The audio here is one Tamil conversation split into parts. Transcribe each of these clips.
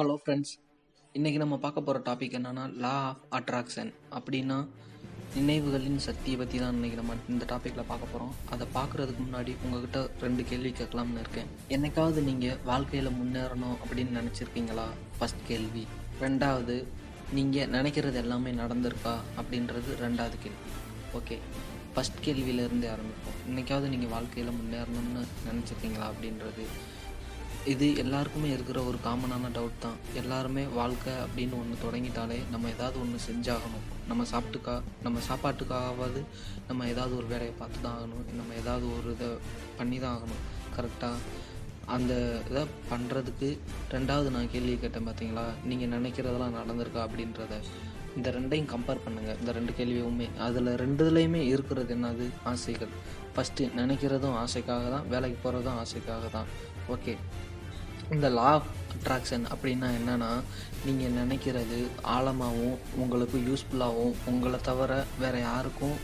ஹலோ ஃப்ரெண்ட்ஸ் இன்றைக்கி நம்ம பார்க்க போகிற டாபிக் என்னென்னா லா ஆஃப் அட்ராக்ஷன் அப்படின்னா நினைவுகளின் சக்தியை பற்றி தான் இன்றைக்கி நம்ம இந்த டாப்பிக்கில் பார்க்க போகிறோம் அதை பார்க்குறதுக்கு முன்னாடி உங்ககிட்ட ரெண்டு கேள்வி கேட்கலாம்னு இருக்கேன். என்னைக்காவது நீங்கள் வாழ்க்கையில் முன்னேறணும் அப்படின்னு நினச்சிருக்கீங்களா? ஃபஸ்ட் கேள்வி. ரெண்டாவது நீங்கள் நினைக்கிறது எல்லாமே நடந்திருக்கா? அப்படின்றது ரெண்டாவது கேள்வி. ஓகே ஃபஸ்ட் கேள்வியிலேருந்து ஆரம்பிப்போம். இன்னைக்காவது நீங்கள் வாழ்க்கையில் முன்னேறணும்னு நினச்சிருக்கீங்களா அப்படின்றது. இது எல்லாருக்குமே இருக்கிற ஒரு காமனான டவுட் தான். எல்லாருமே வாழ்க்கை அப்படின்னு ஒன்று தொடங்கிட்டாலே நம்ம ஏதாவது ஒன்று செஞ்சாகணும். நம்ம சாப்பிட்டுக்கா நம்ம சாப்பாட்டுக்காகவாது நம்ம ஏதாவது ஒரு வேலையை பார்த்து தான் ஆகணும். நம்ம ஏதாவது ஒரு இதை பண்ணி தான் ஆகணும் கரெக்டாக அந்த இதை பண்ணுறதுக்கு ரெண்டாவது நான் கேள்வி கேட்டேன் பார்த்தீங்களா நீங்கள் நினைக்கிறதெல்லாம் நடந்திருக்கா அப்படின்றத. இந்த ரெண்டையும் கம்பேர் பண்ணுங்கள் இந்த ரெண்டு கேள்வியுமே. அதில் ரெண்டுலேயுமே இருக்கிறது என்னது? ஆசைகள். ஃபஸ்ட்டு நினைக்கிறதும் ஆசைக்காக தான் வேலைக்கு போகிறதும் ஆசைக்காக தான் ஓகே இந்த லா ஆஃப் அட்ராக்ஷன் அப்படின்னா என்னென்னா நீங்கள் நினைக்கிறது ஆழமாகவும் உங்களுக்கு யூஸ்ஃபுல்லாகவும் உங்களை தவிர வேறு யாருக்கும்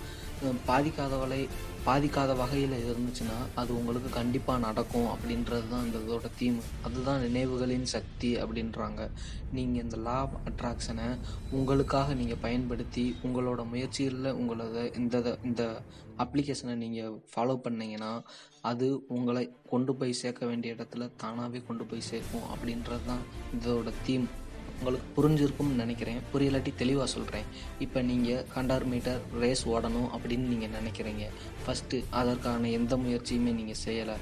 பாதிக்காதவளை பாதிக்காத வகையில் இருந்துச்சுன்னா அது உங்களுக்கு கண்டிப்பாக நடக்கும் அப்படின்றது தான் இந்த இதோட தீம் அதுதான் நினைவுகளின் சக்தி அப்படின்றாங்க. நீங்கள் இந்த லா ஆஃப் அட்ராக்ஷனை உங்களுக்காக நீங்கள் பயன்படுத்தி உங்களோட முயற்சிகளில் உங்களோட இந்த இந்த அப்ளிகேஷனை நீங்கள் ஃபாலோ பண்ணிங்கன்னா அது உங்களை கொண்டு போய் சேர்க்க வேண்டிய இடத்துல தானாகவே கொண்டு போய் சேர்க்கும் அப்படின்றது தான் இதோட தீம் உங்களுக்கு புரிஞ்சிருக்கும்னு நினைக்கிறேன். புரியலாட்டி தெளிவாக சொல்கிறேன் இப்போ நீங்கள் ஹண்ட்ரட் மீட்டர் ரேஸ் ஓடணும் அப்படின்னு நீங்கள் நினைக்கிறீங்க. ஃபஸ்ட்டு அதற்கான எந்த முயற்சியுமே நீங்கள் செய்யலை.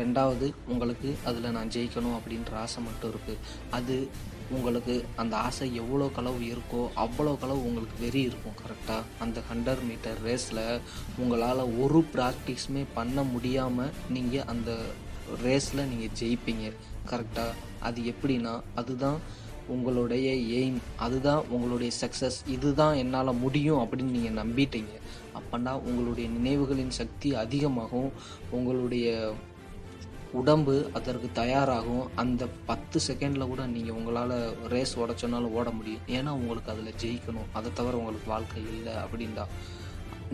ரெண்டாவது உங்களுக்கு அதில் நான் ஜெயிக்கணும் அப்படின்ற ஆசை மட்டும் இருக்குது அது உங்களுக்கு அந்த ஆசை எவ்வளோ களவு இருக்கோ அவ்வளோ களவு உங்களுக்கு வெறி இருக்கும் கரெக்டாக அந்த ஹண்ட்ரட் மீட்டர் ரேஸில் உங்களால் ஒரு ப்ராக்டிஸுமே பண்ண முடியாமல் நீங்கள் அந்த ரேஸில் நீங்கள் ஜெயிப்பீங்க கரெக்டாக அது எப்படின்னா அதுதான் உங்களுடைய எய்ம் அதுதான் உங்களுடைய சக்ஸஸ் இதுதான் என்னால் முடியும் அப்படின்னு நீங்கள் நம்பிட்டீங்க. அப்போனா உங்களுடைய நினைவுகளின் சக்தி அதிகமாகும் உங்களுடைய உடம்பு அதற்கு தயாராகும். அந்த பத்து செகண்டில் கூட நீங்கள் உங்களால் ரேஸ் உடச்சோன்னாலும் ஓட முடியும். ஏன்னா உங்களுக்கு அதில் ஜெயிக்கணும். அதை தவிர உங்களுக்கு வாழ்க்கை இல்லை அப்படின்டா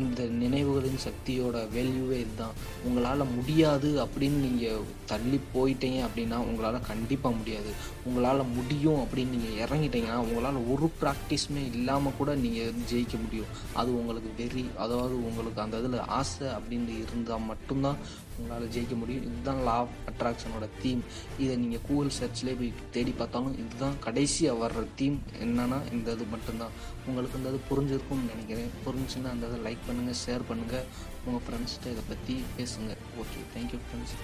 இந்த நினைவுகளின் சக்தியோட வேல்யூவே இதுதான். உங்களால் முடியாது அப்படின்னு நீங்கள் தள்ளி போயிட்டீங்க அப்படின்னா உங்களால் கண்டிப்பாக முடியாது. உங்களால் முடியும் அப்படின்னு நீங்கள் இறங்கிட்டீங்கன்னா உங்களால் ஒரு ப்ராக்டிஸுமே இல்லாமல் கூட நீங்கள் ஜெயிக்க முடியும். அது உங்களுக்கு வெறி அதாவது உங்களுக்கு அந்த இதில் ஆசை அப்படின்னு இருந்தால் மட்டும்தான் உங்களால் ஜெயிக்க முடியும். இதுதான் லா ஆஃப் அட்ராக்ஷனோட தீம் இதை நீங்கள் கூகுள் சர்ச்லேயே போய் தேடி பார்த்தாலும் இதுதான் கடைசியாக வர்ற தீம் என்னன்னா இந்த இது மட்டும்தான். உங்களுக்கு இந்த இது புரிஞ்சிருக்கும்னு நினைக்கிறேன். புரிஞ்சுன்னா அந்த இதை லைக் பண்ணுங்கள் ஷேர் பண்ணுங்கள் உங்கள் ஃப்ரெண்ட்ஸ்கிட்ட இதை பற்றி பேசுங்க. Okay thank you friends